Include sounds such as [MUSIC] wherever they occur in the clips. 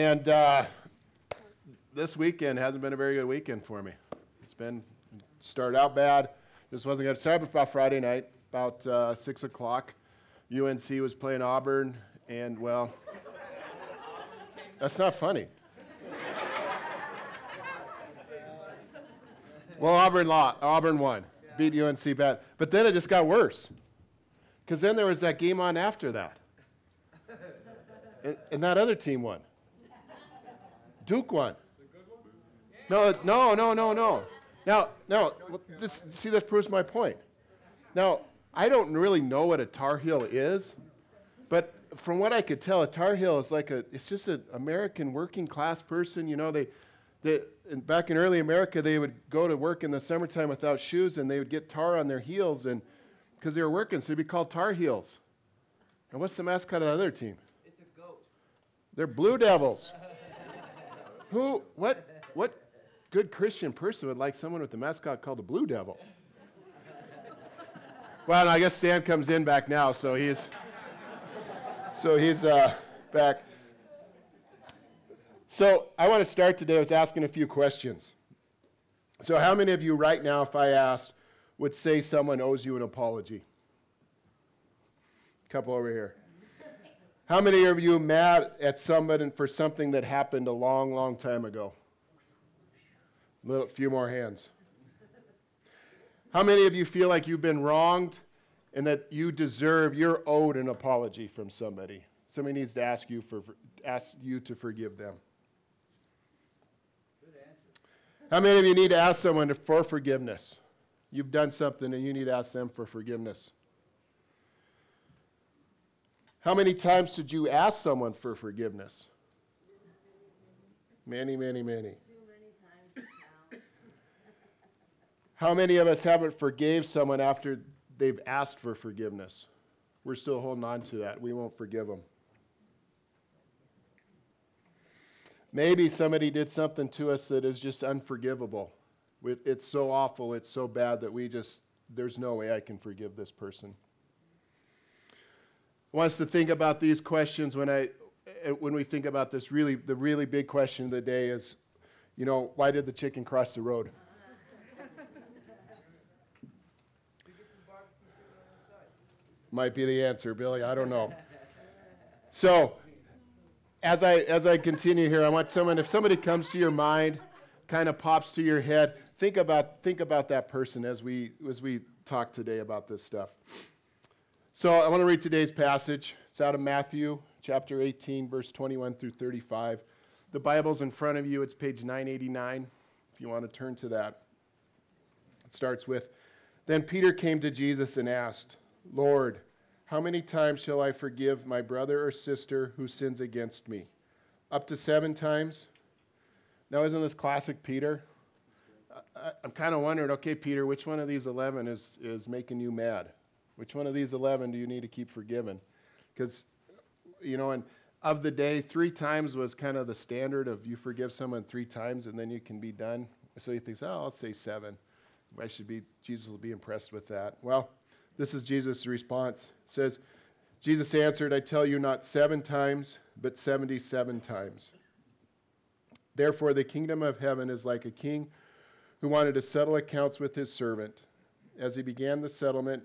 And uh, this weekend hasn't been a very good weekend for me. It's been started out bad. This wasn't going to start about Friday night, about uh, six o'clock. UNC was playing Auburn, and well, that's not funny. Well, Auburn lost. Auburn won, beat UNC bad. But then it just got worse, because then there was that game on after that, and, and that other team won. Duke won. No, no, no, no, no. Now, now, this, see, this proves my point. Now, I don't really know what a Tar Heel is, but from what I could tell, a Tar Heel is like a, it's just an American working class person. You know, they, they in, back in early America, they would go to work in the summertime without shoes and they would get tar on their heels and because they were working, so they'd be called Tar Heels. And what's the mascot of the other team? It's a goat. They're Blue Devils. [LAUGHS] Who, what, what good Christian person would like someone with a mascot called a Blue Devil? Well, I guess Stan comes in back now, so he's, so he's uh, back. So I want to start today with asking a few questions. So, how many of you right now, if I asked, would say someone owes you an apology? Couple over here. How many of you mad at somebody for something that happened a long, long time ago? A little, few more hands. How many of you feel like you've been wronged and that you deserve, you're owed an apology from somebody? Somebody needs to ask you for, ask you to forgive them. How many of you need to ask someone for forgiveness? You've done something and you need to ask them for forgiveness. How many times did you ask someone for forgiveness? Many, many, many. Many times to count. How many of us haven't forgave someone after they've asked for forgiveness? We're still holding on to that. We won't forgive them. Maybe somebody did something to us that is just unforgivable. It's so awful, it's so bad that we just, there's no way I can forgive this person. Want us to think about these questions when I, eh, when we think about this really, the really big question of the day is, you know, why did the chicken cross the road? Might be the answer, Billy. I don't know. So, as I as I continue here, I want someone. If somebody comes to your mind, kind of pops to your head, think about think about that person as we as we talk today about this stuff. So, I want to read today's passage. It's out of Matthew chapter 18, verse 21 through 35. The Bible's in front of you. It's page 989. If you want to turn to that, it starts with. Then Peter came to Jesus and asked. Lord, how many times shall I forgive my brother or sister who sins against me? Up to seven times? Now, isn't this classic Peter? I, am kind of wondering okay, Peter, which one of these 11 is, is making you mad? Which one of these 11 do you need to keep forgiven? Because, you know, and of the day, three times was kind of the standard of you forgive someone three times and then you can be done. So he thinks, oh, I'll say seven. I should be, Jesus will be impressed with that. Well, this is Jesus' response. It says, Jesus answered, I tell you not seven times, but 77 times. Therefore, the kingdom of heaven is like a king who wanted to settle accounts with his servant. As he began the settlement,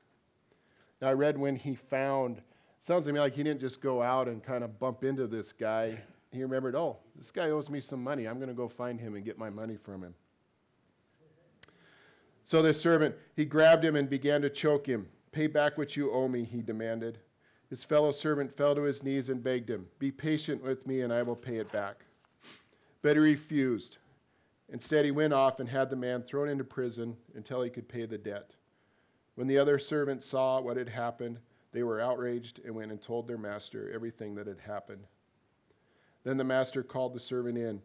I read when he found, sounds to me like he didn't just go out and kind of bump into this guy. He remembered, oh, this guy owes me some money. I'm going to go find him and get my money from him. So this servant, he grabbed him and began to choke him. Pay back what you owe me, he demanded. His fellow servant fell to his knees and begged him, Be patient with me and I will pay it back. But he refused. Instead, he went off and had the man thrown into prison until he could pay the debt. When the other servants saw what had happened, they were outraged and went and told their master everything that had happened. Then the master called the servant in.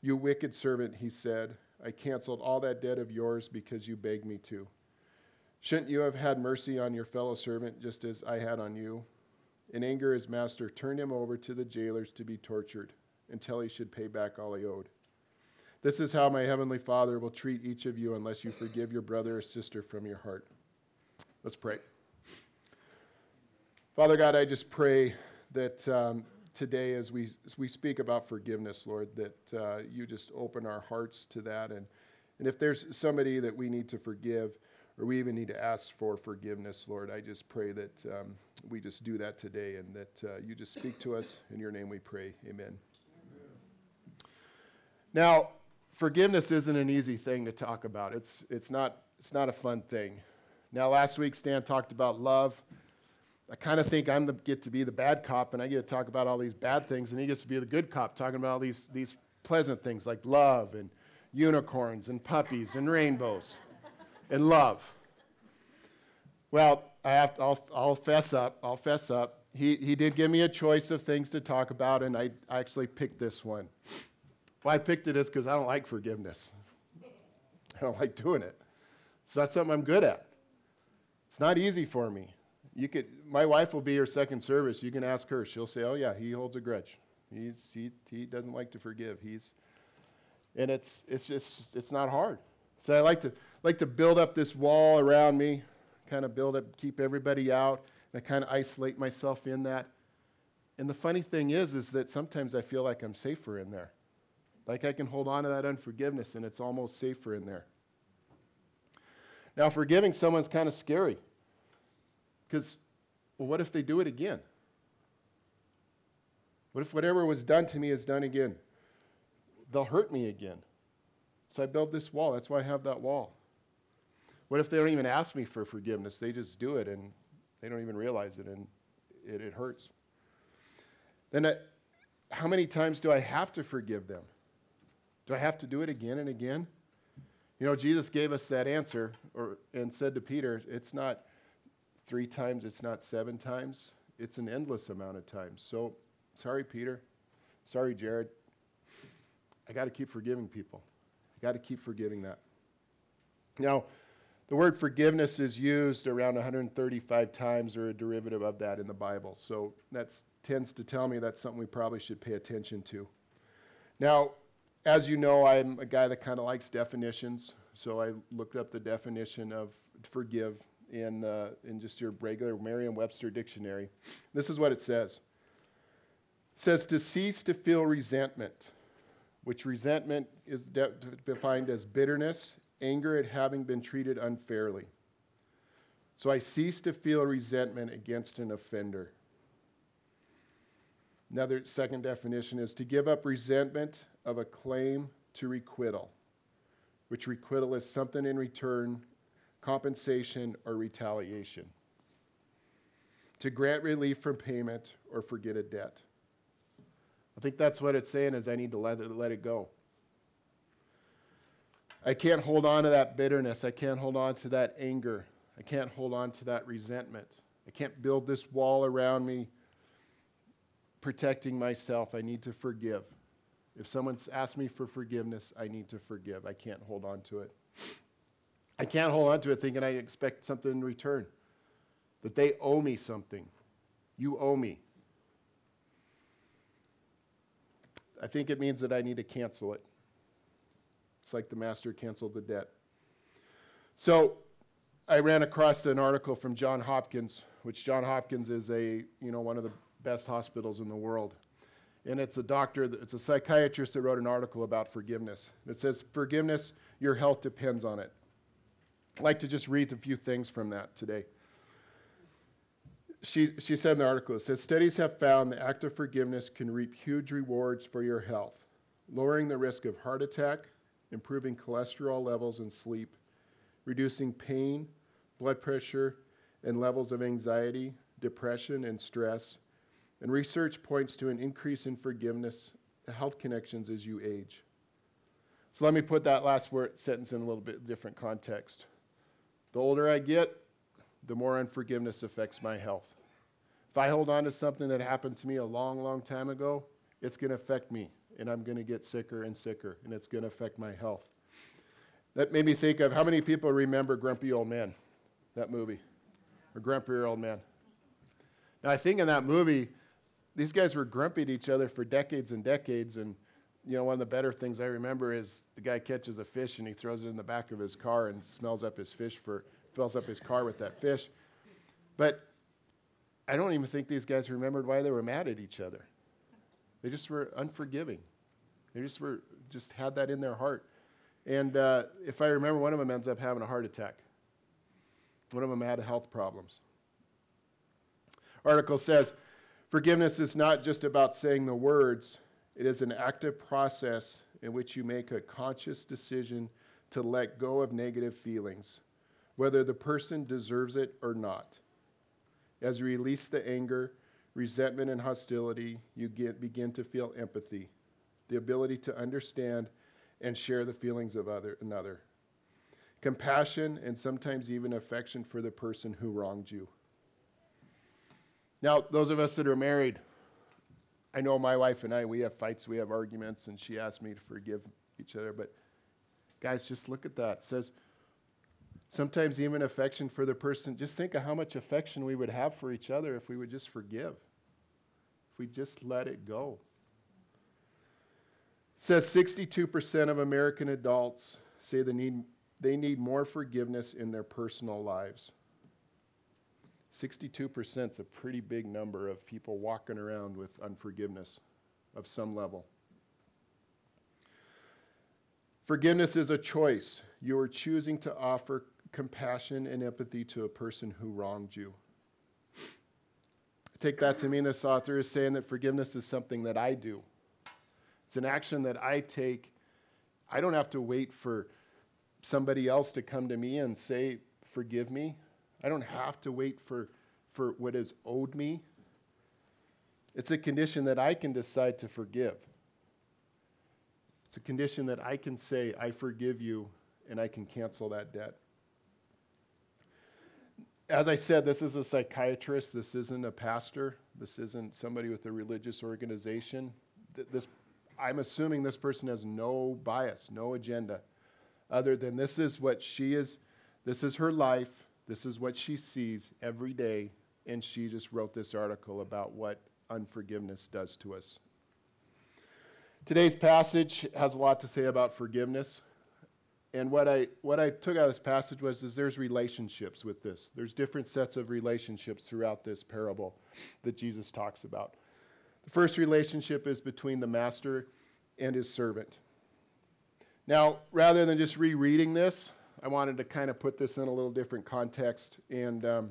You wicked servant, he said, I canceled all that debt of yours because you begged me to. Shouldn't you have had mercy on your fellow servant just as I had on you? In anger, his master turned him over to the jailers to be tortured until he should pay back all he owed. This is how my heavenly Father will treat each of you unless you forgive your brother or sister from your heart. Let's pray. Father God, I just pray that um, today, as we, as we speak about forgiveness, Lord, that uh, you just open our hearts to that. And, and if there's somebody that we need to forgive, or we even need to ask for forgiveness, Lord, I just pray that um, we just do that today and that uh, you just speak to us. In your name we pray. Amen. Amen. Now, forgiveness isn't an easy thing to talk about. It's, it's, not, it's not a fun thing. Now, last week, Stan talked about love. I kind of think I'm the, get to be the bad cop, and I get to talk about all these bad things, and he gets to be the good cop, talking about all these, these pleasant things like love and unicorns and puppies and rainbows and love. Well, I have to, I'll, I'll fess up. I'll fess up. He, he did give me a choice of things to talk about, and I actually picked this one. Why I picked it is because I don't like forgiveness. I don't like doing it. It's not something I'm good at. It's not easy for me. You could my wife will be your second service. You can ask her. She'll say oh yeah he holds a grudge. He's he, he doesn't like to forgive. He's and it's it's just it's not hard. So i like to like to build up this wall around me kind of build up keep everybody out and i kind of isolate myself in that. And the funny thing is is that sometimes i feel like i'm safer in there. Like i can hold on to that unforgiveness and it's almost safer in there. Now forgiving someone's kind of scary because, well, what if they do it again? What if whatever was done to me is done again? They'll hurt me again. So I build this wall. That's why I have that wall. What if they don't even ask me for forgiveness? They just do it and they don't even realize it and it, it hurts. Then, I, how many times do I have to forgive them? Do I have to do it again and again? You know, Jesus gave us that answer or, and said to Peter, it's not three times, it's not seven times. It's an endless amount of times. So, sorry, Peter. Sorry, Jared. I got to keep forgiving people. I got to keep forgiving that. Now, the word forgiveness is used around 135 times or a derivative of that in the Bible. So that tends to tell me that's something we probably should pay attention to. Now, as you know, I'm a guy that kind of likes definitions. So I looked up the definition of forgive in, uh, in just your regular Merriam Webster dictionary. This is what it says it says to cease to feel resentment, which resentment is de- defined as bitterness, anger at having been treated unfairly. So I cease to feel resentment against an offender. Another second definition is to give up resentment of a claim to requital, which requital is something in return compensation, or retaliation. To grant relief from payment or forget a debt. I think that's what it's saying is I need to let it, let it go. I can't hold on to that bitterness. I can't hold on to that anger. I can't hold on to that resentment. I can't build this wall around me protecting myself. I need to forgive. If someone's asked me for forgiveness, I need to forgive. I can't hold on to it. I can't hold on to it thinking I expect something in return. That they owe me something. You owe me. I think it means that I need to cancel it. It's like the master canceled the debt. So I ran across an article from John Hopkins, which John Hopkins is a, you know, one of the best hospitals in the world. And it's a doctor, it's a psychiatrist that wrote an article about forgiveness. It says, Forgiveness, your health depends on it. I'd like to just read a few things from that today. She, she said in the article, it says, Studies have found the act of forgiveness can reap huge rewards for your health, lowering the risk of heart attack, improving cholesterol levels and sleep, reducing pain, blood pressure, and levels of anxiety, depression, and stress. And research points to an increase in forgiveness, health connections as you age. So let me put that last word, sentence in a little bit different context. The older I get, the more unforgiveness affects my health. If I hold on to something that happened to me a long, long time ago, it's going to affect me, and I'm going to get sicker and sicker, and it's going to affect my health. That made me think of how many people remember Grumpy Old Man, that movie, or Grumpy Old Man. Now, I think in that movie, these guys were grumpy at each other for decades and decades, and you know, one of the better things I remember is the guy catches a fish and he throws it in the back of his car and smells up his fish for fills up his car with that fish. But I don't even think these guys remembered why they were mad at each other. They just were unforgiving. They just were just had that in their heart. And uh, if I remember, one of them ends up having a heart attack. One of them had health problems. Article says, forgiveness is not just about saying the words. It is an active process in which you make a conscious decision to let go of negative feelings, whether the person deserves it or not. As you release the anger, resentment, and hostility, you get, begin to feel empathy, the ability to understand and share the feelings of other, another, compassion, and sometimes even affection for the person who wronged you. Now, those of us that are married, I know my wife and I, we have fights, we have arguments, and she asked me to forgive each other. But guys, just look at that. It says, sometimes even affection for the person. Just think of how much affection we would have for each other if we would just forgive, if we just let it go. It says 62% of American adults say they need, they need more forgiveness in their personal lives. 62% is a pretty big number of people walking around with unforgiveness of some level. Forgiveness is a choice. You are choosing to offer compassion and empathy to a person who wronged you. take that to mean this author is saying that forgiveness is something that I do. It's an action that I take. I don't have to wait for somebody else to come to me and say, Forgive me. I don't have to wait for, for what is owed me. It's a condition that I can decide to forgive. It's a condition that I can say, I forgive you, and I can cancel that debt. As I said, this is a psychiatrist. This isn't a pastor. This isn't somebody with a religious organization. This, I'm assuming this person has no bias, no agenda, other than this is what she is, this is her life, this is what she sees every day, and she just wrote this article about what unforgiveness does to us. Today's passage has a lot to say about forgiveness. And what I, what I took out of this passage was is there's relationships with this. There's different sets of relationships throughout this parable that Jesus talks about. The first relationship is between the master and his servant. Now, rather than just rereading this, I wanted to kind of put this in a little different context and um,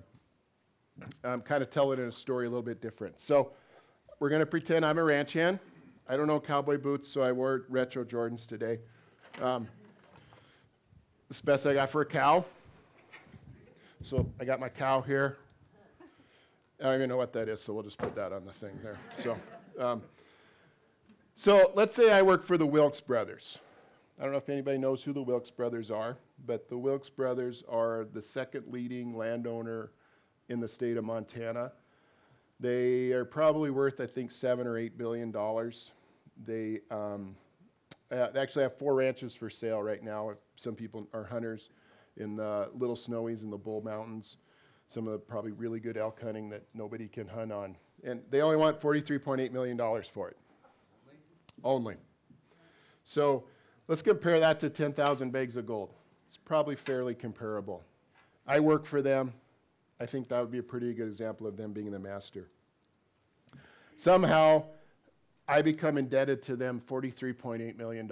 um, kind of tell it in a story a little bit different. So we're going to pretend I'm a ranch hand. I don't know cowboy boots, so I wore retro Jordans today. Um, it's the best I got for a cow. So I got my cow here. I don't even know what that is, so we'll just put that on the thing there. So, um, so let's say I work for the Wilks brothers. I don't know if anybody knows who the Wilks brothers are, but the Wilks brothers are the second leading landowner in the state of Montana. They are probably worth, I think, seven or eight billion dollars. They, um, uh, they actually have four ranches for sale right now. Some people are hunters in the Little Snowies and the Bull Mountains. Some of the probably really good elk hunting that nobody can hunt on. And they only want $43.8 million for it. Only. only. So Let's compare that to 10,000 bags of gold. It's probably fairly comparable. I work for them. I think that would be a pretty good example of them being the master. Somehow, I become indebted to them $43.8 million.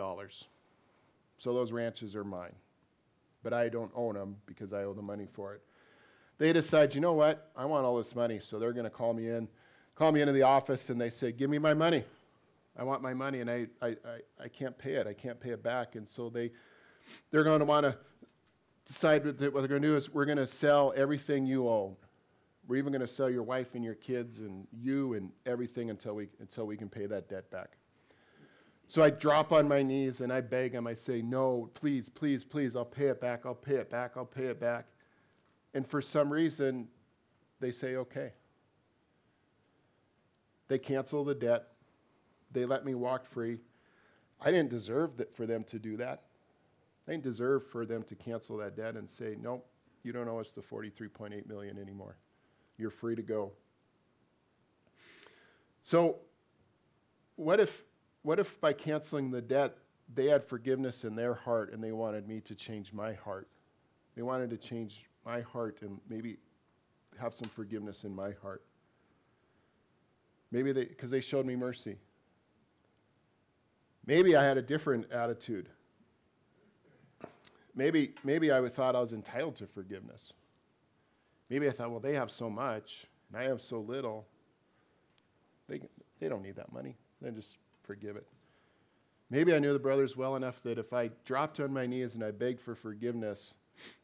So those ranches are mine. But I don't own them because I owe the money for it. They decide, you know what? I want all this money. So they're going to call me in, call me into the office, and they say, give me my money. I want my money and I, I, I, I can't pay it. I can't pay it back. And so they, they're going to want to decide what they're going to do is we're going to sell everything you own. We're even going to sell your wife and your kids and you and everything until we, until we can pay that debt back. So I drop on my knees and I beg them. I say, No, please, please, please, I'll pay it back. I'll pay it back. I'll pay it back. And for some reason, they say, Okay. They cancel the debt they let me walk free. I didn't deserve that for them to do that. I didn't deserve for them to cancel that debt and say, nope, you don't owe us the 43.8 million anymore. You're free to go. So, what if, what if by canceling the debt, they had forgiveness in their heart and they wanted me to change my heart? They wanted to change my heart and maybe have some forgiveness in my heart. Maybe they, because they showed me mercy. Maybe I had a different attitude. Maybe, maybe I thought I was entitled to forgiveness. Maybe I thought, well, they have so much and I have so little. They, they don't need that money. Then just forgive it. Maybe I knew the brothers well enough that if I dropped on my knees and I begged for forgiveness,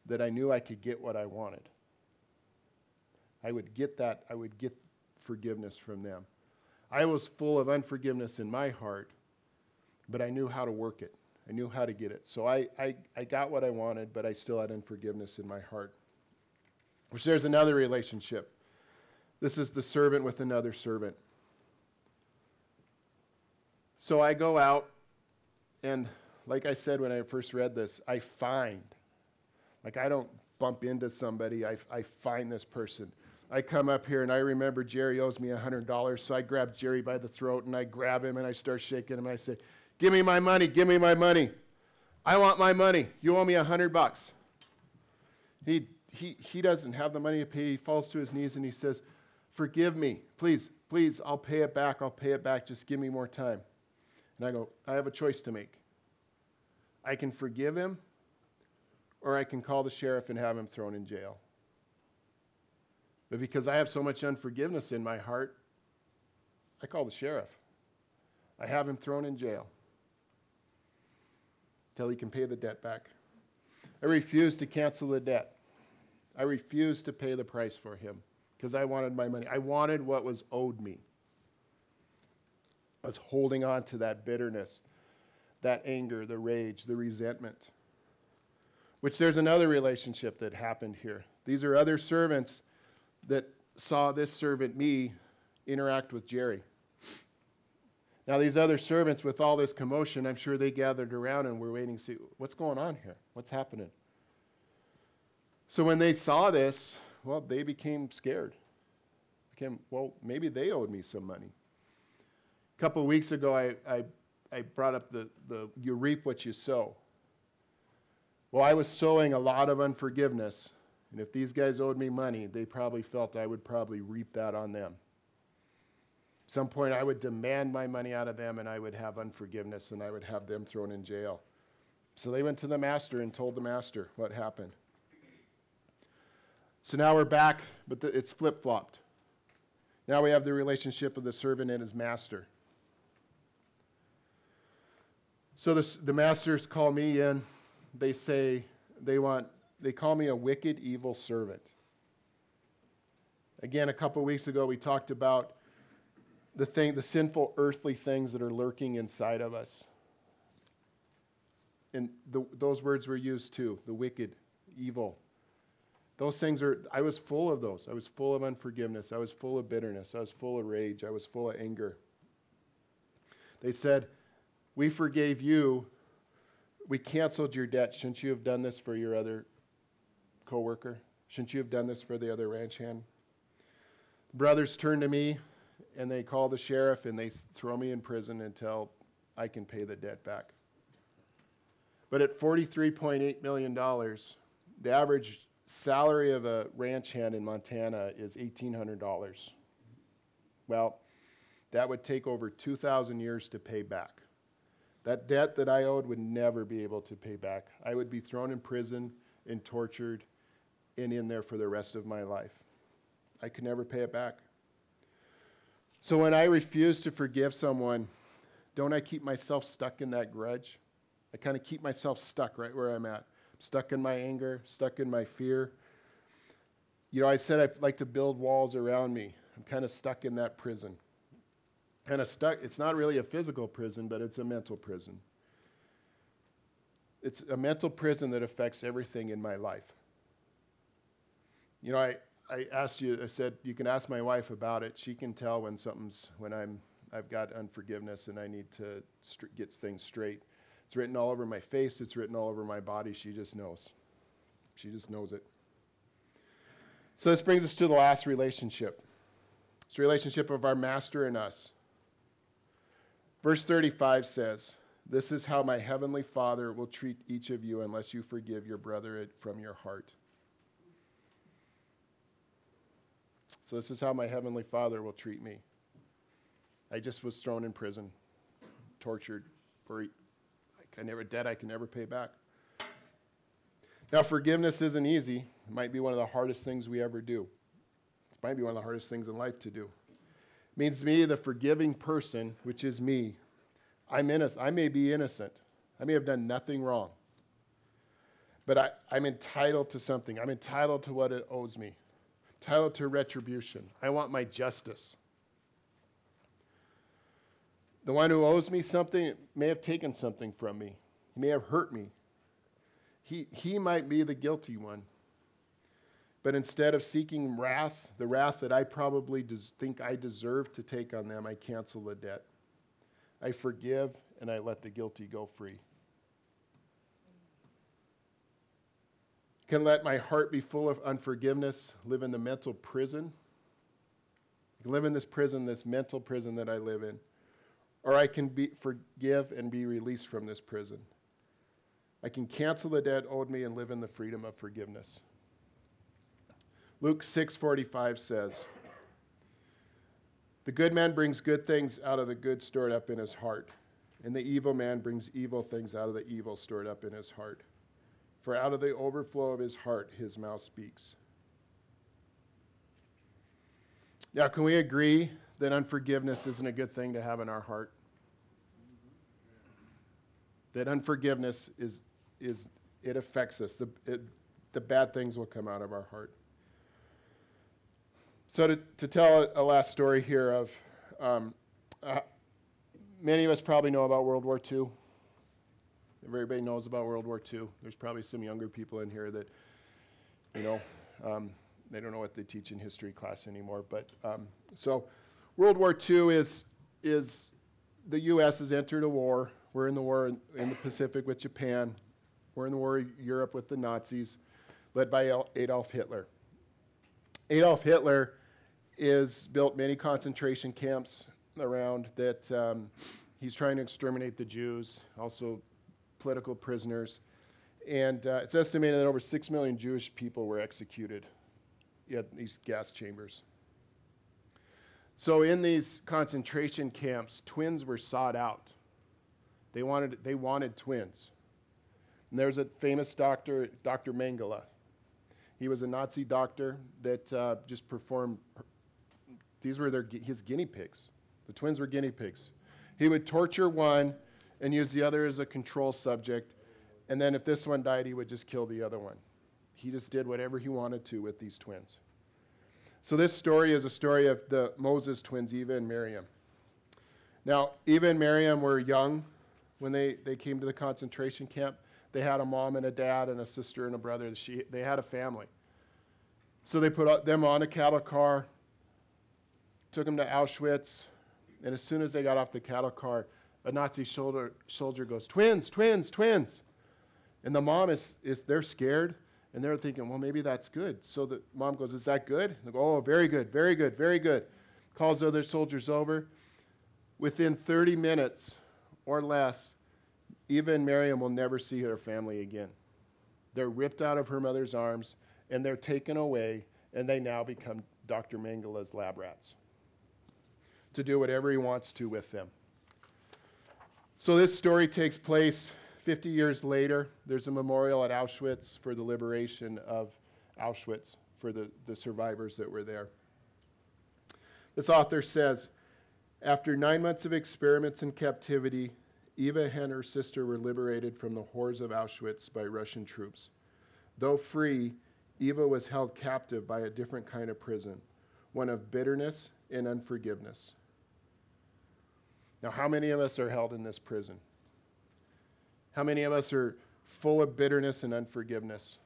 that I knew I could get what I wanted. I would get that, I would get forgiveness from them. I was full of unforgiveness in my heart, but I knew how to work it. I knew how to get it. So I, I, I got what I wanted, but I still had unforgiveness in my heart. Which there's another relationship. This is the servant with another servant. So I go out, and like I said when I first read this, I find. Like I don't bump into somebody, I, I find this person. I come up here and I remember Jerry owes me $100, so I grab Jerry by the throat and I grab him and I start shaking him and I say, Give me my money, give me my money. I want my money. You owe me a hundred bucks. He, he, he doesn't have the money to pay. He falls to his knees and he says, Forgive me. Please, please, I'll pay it back. I'll pay it back. Just give me more time. And I go, I have a choice to make. I can forgive him, or I can call the sheriff and have him thrown in jail. But because I have so much unforgiveness in my heart, I call the sheriff. I have him thrown in jail until he can pay the debt back. I refuse to cancel the debt. I refuse to pay the price for him because I wanted my money. I wanted what was owed me. I was holding on to that bitterness, that anger, the rage, the resentment. Which there's another relationship that happened here. These are other servants that saw this servant, me, interact with Jerry. Now, these other servants, with all this commotion, I'm sure they gathered around and were waiting to see what's going on here? What's happening? So when they saw this, well, they became scared. Became, well, maybe they owed me some money. A couple of weeks ago, I, I, I brought up the, the you reap what you sow. Well, I was sowing a lot of unforgiveness and if these guys owed me money, they probably felt I would probably reap that on them. Some point, I would demand my money out of them and I would have unforgiveness and I would have them thrown in jail. So they went to the master and told the master what happened. So now we're back, but the, it's flip flopped. Now we have the relationship of the servant and his master. So the masters call me in. They say they want they call me a wicked, evil servant. Again, a couple weeks ago, we talked about the thing, the sinful earthly things that are lurking inside of us. And the, those words were used too the wicked, evil. Those things are, I was full of those. I was full of unforgiveness. I was full of bitterness. I was full of rage. I was full of anger. They said, We forgave you. We canceled your debt. Shouldn't you have done this for your other coworker? Shouldn't you have done this for the other ranch hand? Brothers turned to me and they call the sheriff and they throw me in prison until I can pay the debt back. But at $43.8 million, the average salary of a ranch hand in Montana is $1,800. Well, that would take over 2,000 years to pay back. That debt that I owed would never be able to pay back. I would be thrown in prison and tortured and in there for the rest of my life. I could never pay it back. So when I refuse to forgive someone, don't I keep myself stuck in that grudge? I kind of keep myself stuck right where I'm at. stuck in my anger, stuck in my fear. You know, I said I'd like to build walls around me. I'm kind of stuck in that prison. Kind of stuck, it's not really a physical prison, but it's a mental prison. It's a mental prison that affects everything in my life. You know, I, I asked you, I said, you can ask my wife about it. She can tell when something's, when I'm I've got unforgiveness and I need to st- get things straight. It's written all over my face, it's written all over my body. She just knows. She just knows it. So this brings us to the last relationship. It's the relationship of our master and us. Verse 35 says, This is how my heavenly Father will treat each of you unless you forgive your brother from your heart. So, this is how my heavenly Father will treat me. I just was thrown in prison, tortured, for I never debt I can never pay back. Now, forgiveness isn't easy. It might be one of the hardest things we ever do. It might be one of the hardest things in life to do. It means to me, the forgiving person, which is me, I'm innocent. I may be innocent. I may have done nothing wrong. But I, I'm entitled to something. I'm entitled to what it owes me, entitled to retribution. I want my justice. The one who owes me something may have taken something from me, he may have hurt me. He, he might be the guilty one. But instead of seeking wrath, the wrath that I probably des- think I deserve to take on them, I cancel the debt. I forgive and I let the guilty go free. Can let my heart be full of unforgiveness, live in the mental prison. I can live in this prison, this mental prison that I live in. Or I can be, forgive and be released from this prison. I can cancel the debt owed me and live in the freedom of forgiveness. Luke 6:45 says, "The good man brings good things out of the good stored up in his heart, and the evil man brings evil things out of the evil stored up in his heart. For out of the overflow of his heart his mouth speaks." Now, can we agree that unforgiveness isn't a good thing to have in our heart? That unforgiveness is, is it affects us. The, it, the bad things will come out of our heart. So, to, to tell a, a last story here of um, uh, many of us probably know about World War II. Everybody knows about World War II. There's probably some younger people in here that, you know, um, they don't know what they teach in history class anymore. But um, so, World War II is is the U.S. has entered a war. We're in the war in, in the Pacific with Japan. We're in the war in Europe with the Nazis, led by Adolf Hitler. Adolf Hitler is built many concentration camps around that um, he's trying to exterminate the Jews, also political prisoners. And uh, it's estimated that over 6 million Jewish people were executed at these gas chambers. So, in these concentration camps, twins were sought out. They wanted, they wanted twins. And there's a famous doctor, Dr. Mengele. He was a Nazi doctor that uh, just performed, these were their, his guinea pigs. The twins were guinea pigs. He would torture one and use the other as a control subject. And then if this one died, he would just kill the other one. He just did whatever he wanted to with these twins. So this story is a story of the Mozes twins, Eva and Miriam. Now, Eva and Miriam were young when they, they came to the concentration camp. They had a mom and a dad and a sister and a brother. She, they had a family. So they put them on a cattle car, took them to Auschwitz, and as soon as they got off the cattle car, a Nazi soldier, soldier goes, Twins, twins, twins. And the mom is, is they're scared, and they're thinking, well, maybe that's good. So the mom goes, Is that good? They go, Oh, very good, very good, very good. Calls other soldiers over. Within 30 minutes or less, Eva and Miriam will never see her family again. They're ripped out of her mother's arms and they're taken away, and they now become Dr. Mengele's lab rats to do whatever he wants to with them. So this story takes place 50 years later. There's a memorial at Auschwitz for the liberation of Auschwitz for the, the survivors that were there. This author says After nine months of experiments in captivity, Eva and her sister were liberated from the horrors of Auschwitz by Russian troops. Though free, Eva was held captive by a different kind of prison, one of bitterness and unforgiveness. Now, how many of us are held in this prison? How many of us are full of bitterness and unforgiveness?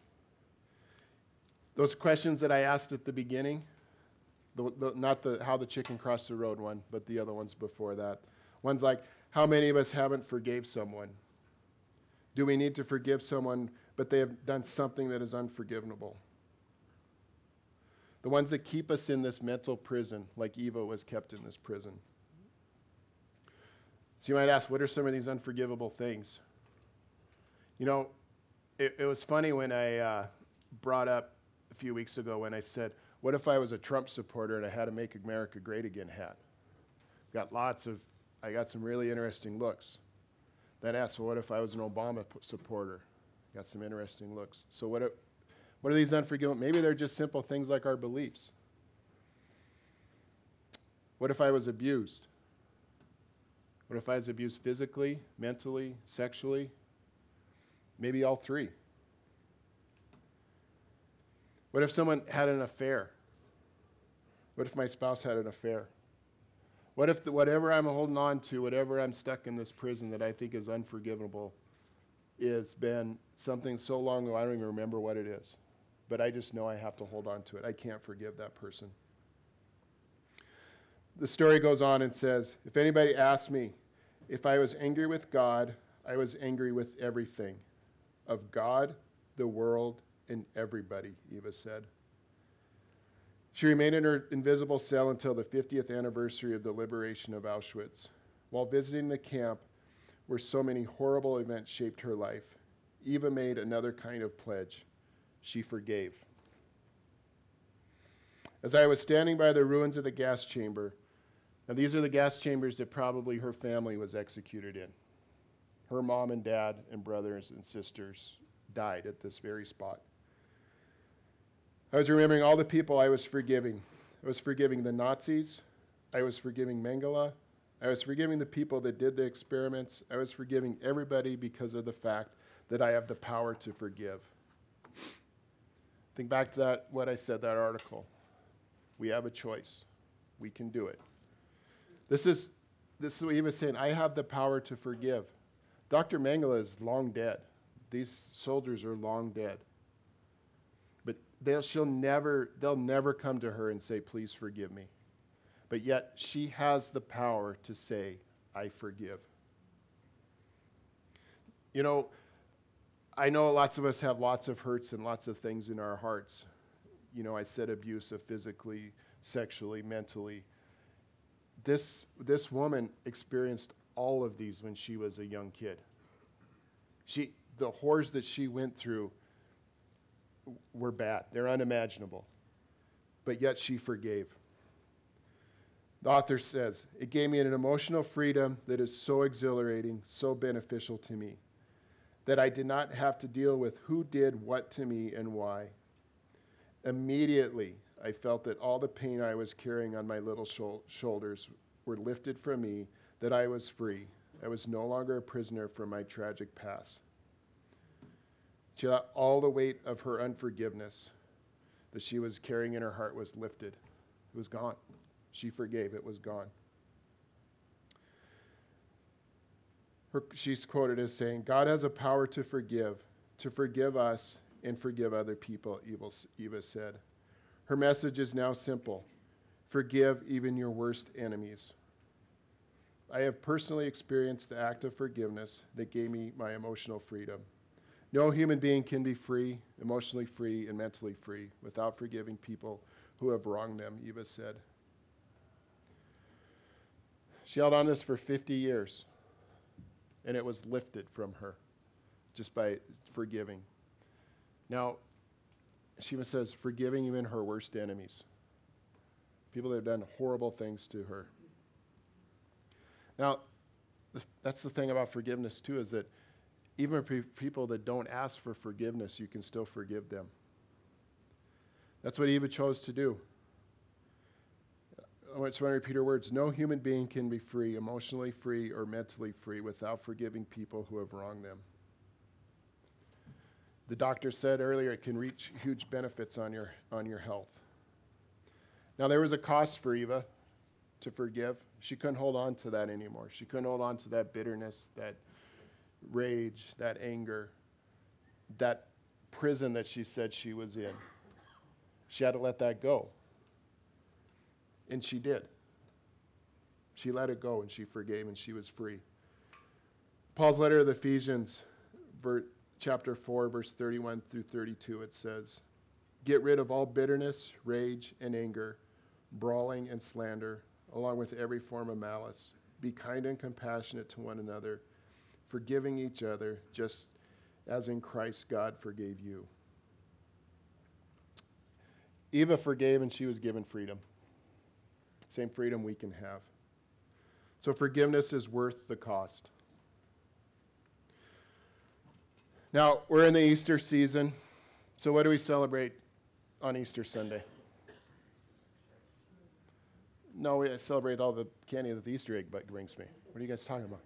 Those questions that I asked at the beginning, The, the, not the how the chicken crossed the road one, but the other ones before that. One's like, how many of us haven't forgave someone? Do we need to forgive someone, but they have done something that is unforgivable? The ones that keep us in this mental prison, like Eva was kept in this prison. So you might ask, what are some of these unforgivable things? You know, it, it was funny when I uh, brought up a few weeks ago when I said, what if I was a Trump supporter and I had a Make America Great Again hat? Got lots of, I got some really interesting looks. Then asked, well, what if I was an Obama p- supporter? Got some interesting looks. So what, what are these unforgivable? Maybe they're just simple things like our beliefs. What if I was abused? What if I was abused physically, mentally, sexually? Maybe all three. What if someone had an affair? What if my spouse had an affair? What if the, whatever I'm holding on to, whatever I'm stuck in this prison that I think is unforgivable, has been something so long ago I don't even remember what it is. But I just know I have to hold on to it. I can't forgive that person. The story goes on and says If anybody asks me if I was angry with God, I was angry with everything of God, the world, and everybody, Eva said. She remained in her invisible cell until the 50th anniversary of the liberation of Auschwitz. While visiting the camp, where so many horrible events shaped her life, Eva made another kind of pledge. She forgave. As I was standing by the ruins of the gas chamber, and these are the gas chambers that probably her family was executed in. Her mom and dad and brothers and sisters died at this very spot. I was remembering all the people I was forgiving. I was forgiving the Nazis. I was forgiving Mengele. I was forgiving the people that did the experiments. I was forgiving everybody because of the fact that I have the power to forgive. Think back to that, what I said, that article. We have a choice. We can do it. This is, this is what he was saying. I have the power to forgive. Dr. Mengele is long dead. These soldiers are long dead But they'll, she'll never, they'll never come to her and say, Please forgive me. But yet, she has the power to say, I forgive. You know, I know lots of us have lots of hurts and lots of things in our hearts. You know, I said abusive physically, sexually, mentally. This, this woman experienced all of these when she was a young kid. She, the horrors that she went through were bad, they're unimaginable. But yet she forgave. The author says, It gave me an emotional freedom that is so exhilarating, so beneficial to me, that I did not have to deal with who did what to me and why. Immediately, I felt that all the pain I was carrying on my little shoulders were lifted from me, that I was free. I was no longer a prisoner for my tragic past. She thought all the weight of her unforgiveness that she was carrying in her heart was lifted. It was gone. She forgave, it was gone. Her, she's quoted as saying, God has a power to forgive, to forgive us and forgive other people, Eva said. Her message is now simple forgive even your worst enemies. I have personally experienced the act of forgiveness that gave me my emotional freedom. No human being can be free, emotionally free, and mentally free without forgiving people who have wronged them, Eva said. She held on this for 50 years, and it was lifted from her just by forgiving. Now, she even says, forgiving even her worst enemies, people that have done horrible things to her. Now, that's the thing about forgiveness, too, is that even for people that don't ask for forgiveness, you can still forgive them. That's what Eva chose to do. I want to repeat her words. No human being can be free, emotionally free or mentally free, without forgiving people who have wronged them. The doctor said earlier it can reach huge benefits on your, on your health. Now, there was a cost for Eva to forgive. She couldn't hold on to that anymore. She couldn't hold on to that bitterness, that rage, that anger, that prison that she said she was in. She had to let that go. And she did. She let it go and she forgave and she was free. Paul's letter to the Ephesians, chapter 4, verse 31 through 32, it says, Get rid of all bitterness, rage, and anger, brawling and slander, along with every form of malice. Be kind and compassionate to one another, forgiving each other, just as in Christ God forgave you. Eva forgave and she was given freedom. Same freedom we can have. So forgiveness is worth the cost. Now, we're in the Easter season. So, what do we celebrate on Easter Sunday? No, we celebrate all the candy that the Easter egg brings me. What are you guys talking about?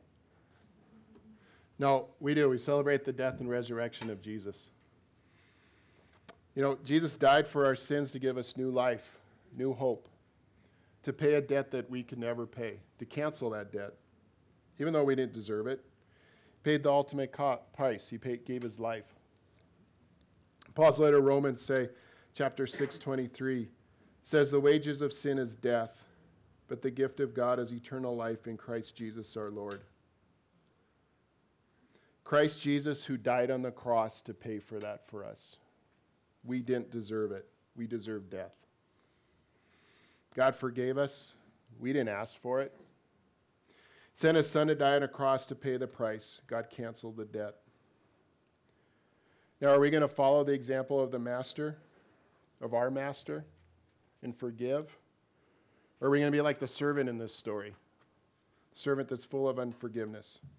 No, we do. We celebrate the death and resurrection of Jesus. You know, Jesus died for our sins to give us new life, new hope, to pay a debt that we could never pay, to cancel that debt, even though we didn't deserve it. Paid the ultimate price. He paid, gave his life. Paul's letter Romans say, chapter 6, 23, says, The wages of sin is death, but the gift of God is eternal life in Christ Jesus our Lord. Christ Jesus, who died on the cross to pay for that for us. We didn't deserve it. We deserved death. God forgave us. We didn't ask for it. Sent his son to die on a cross to pay the price. God canceled the debt. Now, are we going to follow the example of the master, of our master, and forgive? Or are we going to be like the servant in this story? Servant that's full of unforgiveness. Do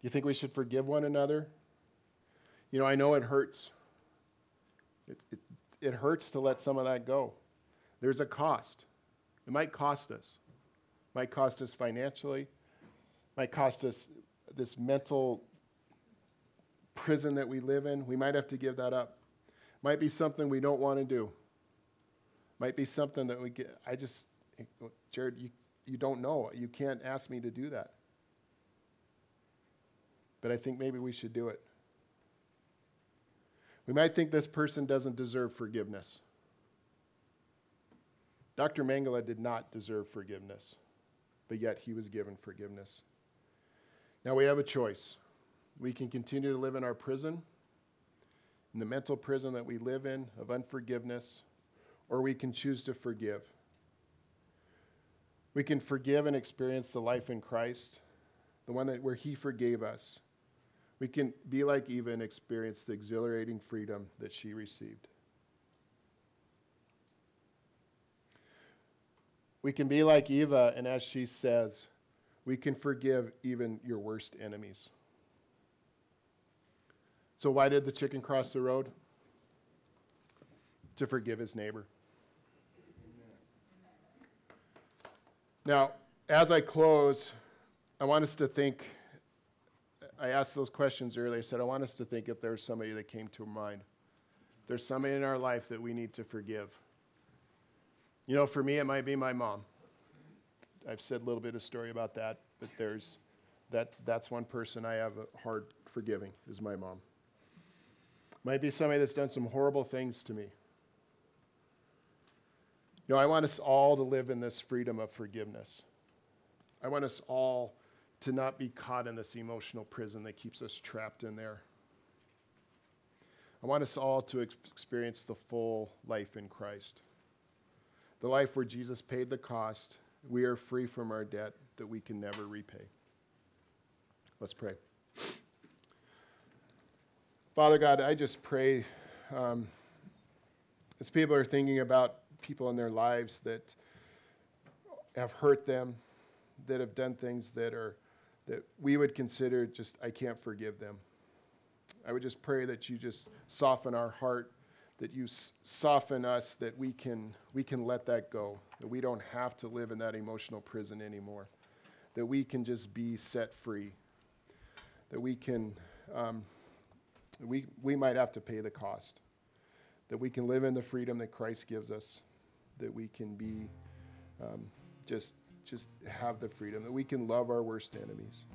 you think we should forgive one another? You know, I know it hurts. It, it, it hurts to let some of that go. There's a cost. It might cost us. Might cost us financially. Might cost us this mental prison that we live in. We might have to give that up. Might be something we don't want to do. Might be something that we get. I just, Jared, you, you don't know. You can't ask me to do that. But I think maybe we should do it. We might think this person doesn't deserve forgiveness. Dr. Mengele did not deserve forgiveness, but yet he was given forgiveness. Now we have a choice. We can continue to live in our prison, in the mental prison that we live in of unforgiveness, or we can choose to forgive. We can forgive and experience the life in Christ, the one that where he forgave us. We can be like Eva and experience the exhilarating freedom that she received. We can be like Eva, and as she says, we can forgive even your worst enemies. So, why did the chicken cross the road? To forgive his neighbor. Now, as I close, I want us to think. I asked those questions earlier. I said, I want us to think if there's somebody that came to mind. There's somebody in our life that we need to forgive. You know, for me, it might be my mom. I've said a little bit of story about that, but there's that that's one person I have a hard forgiving is my mom. Might be somebody that's done some horrible things to me. You know, I want us all to live in this freedom of forgiveness. I want us all to not be caught in this emotional prison that keeps us trapped in there. I want us all to ex- experience the full life in Christ the life where Jesus paid the cost. We are free from our debt that we can never repay. Let's pray. Father God, I just pray um, as people are thinking about people in their lives that have hurt them, that have done things that are that we would consider just I can't forgive them. I would just pray that you just soften our heart that you soften us that we can, we can let that go, that we don't have to live in that emotional prison anymore, that we can just be set free, that we can, um, we, we might have to pay the cost, that we can live in the freedom that Christ gives us, that we can be um, just, just have the freedom, that we can love our worst enemies.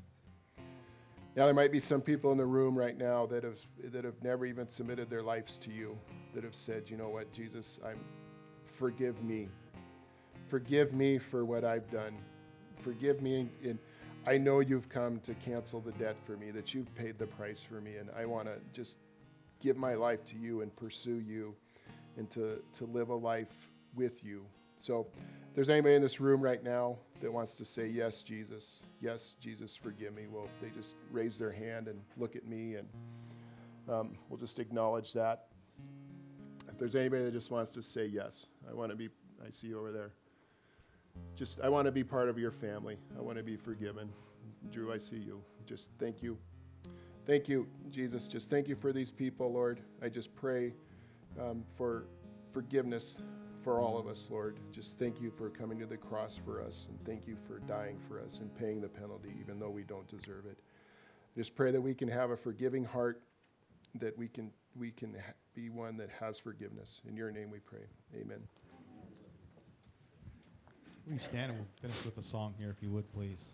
Now, there might be some people in the room right now that have, that have never even submitted their lives to you, that have said, you know what, Jesus, I'm, forgive me forgive me for what I've done. Forgive me. And I know you've come to cancel the debt for me, that you've paid the price for me. And I want to just give my life to you and pursue you and to, to live a life with you. So, if there's anybody in this room right now that wants to say, Yes, Jesus, yes, Jesus, forgive me, well, they just raise their hand and look at me, and um, we'll just acknowledge that. If there's anybody that just wants to say, Yes, I want to be, I see you over there. Just, I want to be part of your family. I want to be forgiven. Drew, I see you. Just thank you. Thank you, Jesus. Just thank you for these people, Lord. I just pray um, for forgiveness for all of us, Lord. Just thank you for coming to the cross for us, and thank you for dying for us and paying the penalty, even though we don't deserve it. Just pray that we can have a forgiving heart, that we can we can be one that has forgiveness. In your name we pray. Amen. We stand and we'll finish with a song here, if you would, please.